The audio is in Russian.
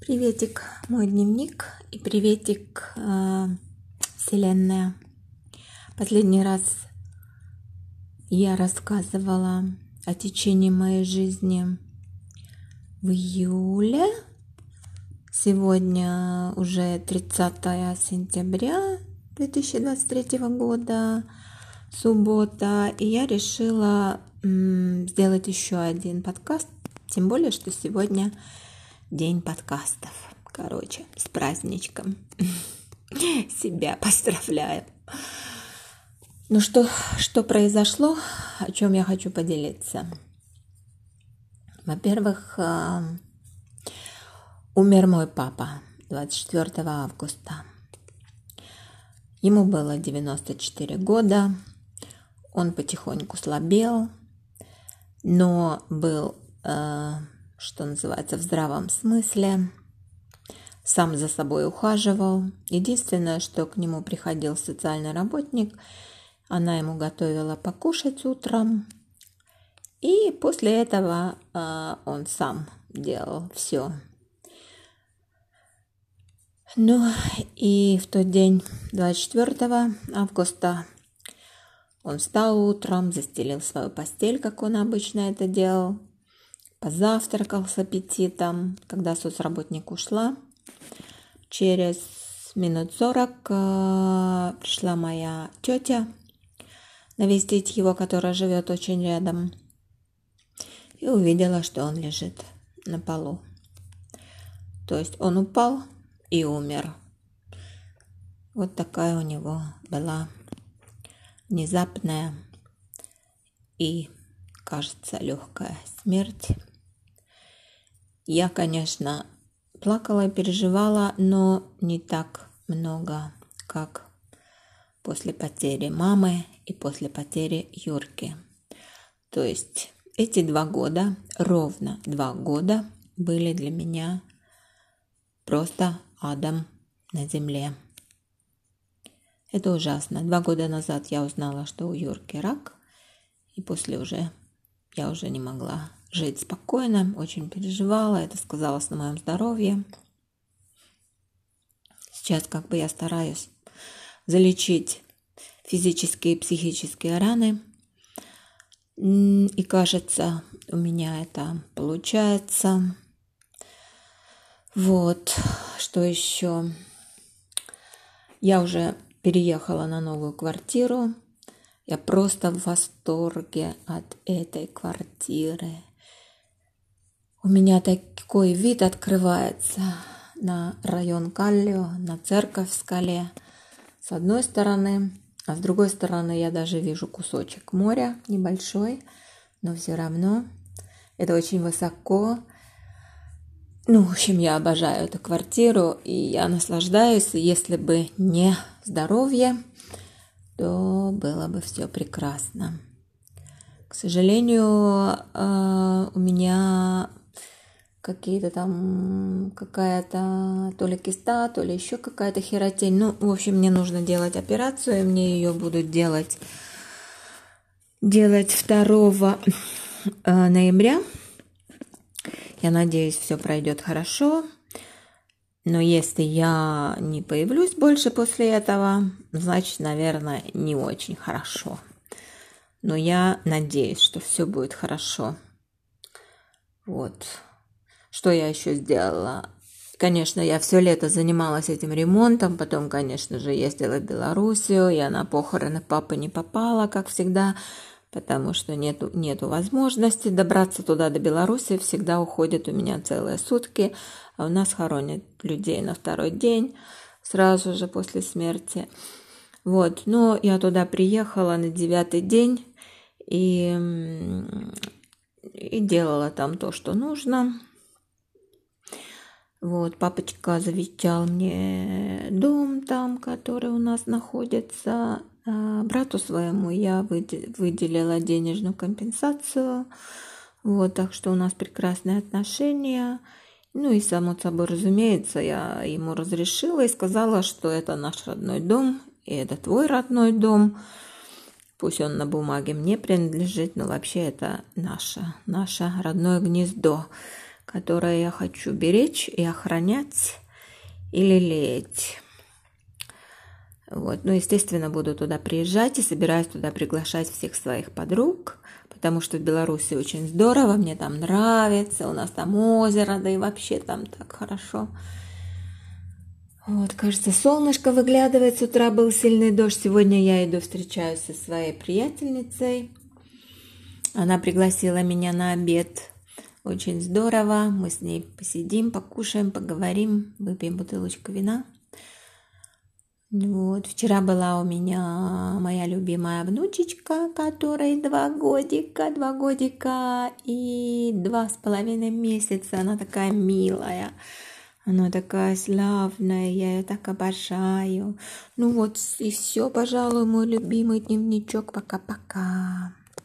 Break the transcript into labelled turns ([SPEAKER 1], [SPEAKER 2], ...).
[SPEAKER 1] Приветик, мой дневник и приветик, э, Вселенная. Последний раз я рассказывала о течении моей жизни в июле. Сегодня уже 30 сентября 2023 года, суббота, и я решила м, сделать еще один подкаст, тем более, что сегодня день подкастов. Короче, с праздничком. Себя поздравляю. Ну что, что произошло, о чем я хочу поделиться? Во-первых, а, умер мой папа 24 августа. Ему было 94 года, он потихоньку слабел, но был э, что называется, в здравом смысле. Сам за собой ухаживал. Единственное, что к нему приходил социальный работник, она ему готовила покушать утром. И после этого э, он сам делал все. Ну и в тот день, 24 августа, он встал утром, застелил свою постель, как он обычно это делал, позавтракал с аппетитом. Когда соцработник ушла, через минут сорок э, пришла моя тетя навестить его, которая живет очень рядом, и увидела, что он лежит на полу. То есть он упал и умер. Вот такая у него была внезапная и, кажется, легкая смерть. Я, конечно, плакала и переживала, но не так много, как после потери мамы и после потери Юрки. То есть эти два года, ровно два года, были для меня просто адом на земле. Это ужасно. Два года назад я узнала, что у Юрки рак, и после уже я уже не могла жить спокойно, очень переживала, это сказалось на моем здоровье. Сейчас как бы я стараюсь залечить физические и психические раны. И кажется, у меня это получается. Вот, что еще? Я уже переехала на новую квартиру. Я просто в восторге от этой квартиры. У меня такой вид открывается на район Каллио, на церковь в скале с одной стороны, а с другой стороны я даже вижу кусочек моря небольшой, но все равно это очень высоко. Ну, в общем, я обожаю эту квартиру, и я наслаждаюсь. Если бы не здоровье, то было бы все прекрасно. К сожалению, э, у меня какие-то там какая-то то ли киста, то ли еще какая-то херотень. Ну, в общем, мне нужно делать операцию, мне ее будут делать делать 2 э, ноября. Я надеюсь, все пройдет хорошо. Но если я не появлюсь больше после этого, значит, наверное, не очень хорошо. Но я надеюсь, что все будет хорошо. Вот. Что я еще сделала? Конечно, я все лето занималась этим ремонтом, потом, конечно же, ездила в Белоруссию, я на похороны папы не попала, как всегда, потому что нету, нету возможности добраться туда, до Беларуси, всегда уходят у меня целые сутки, а у нас хоронят людей на второй день, сразу же после смерти. Вот, но я туда приехала на девятый день и, и делала там то, что нужно. Вот, папочка завещал мне дом там, который у нас находится. А брату своему я выделила денежную компенсацию. Вот, так что у нас прекрасные отношения. Ну и, само собой, разумеется, я ему разрешила и сказала, что это наш родной дом, и это твой родной дом. Пусть он на бумаге мне принадлежит, но вообще это наше, наше родное гнездо которое я хочу беречь и охранять и лелеять. Вот. Ну, естественно, буду туда приезжать и собираюсь туда приглашать всех своих подруг, потому что в Беларуси очень здорово, мне там нравится, у нас там озеро, да и вообще там так хорошо. Вот, кажется, солнышко выглядывает, с утра был сильный дождь, сегодня я иду встречаюсь со своей приятельницей. Она пригласила меня на обед, очень здорово, мы с ней посидим, покушаем, поговорим, выпьем бутылочку вина – вот, вчера была у меня моя любимая внучечка, которой два годика, два годика и два с половиной месяца. Она такая милая, она такая славная, я ее так обожаю. Ну вот и все, пожалуй, мой любимый дневничок. Пока-пока.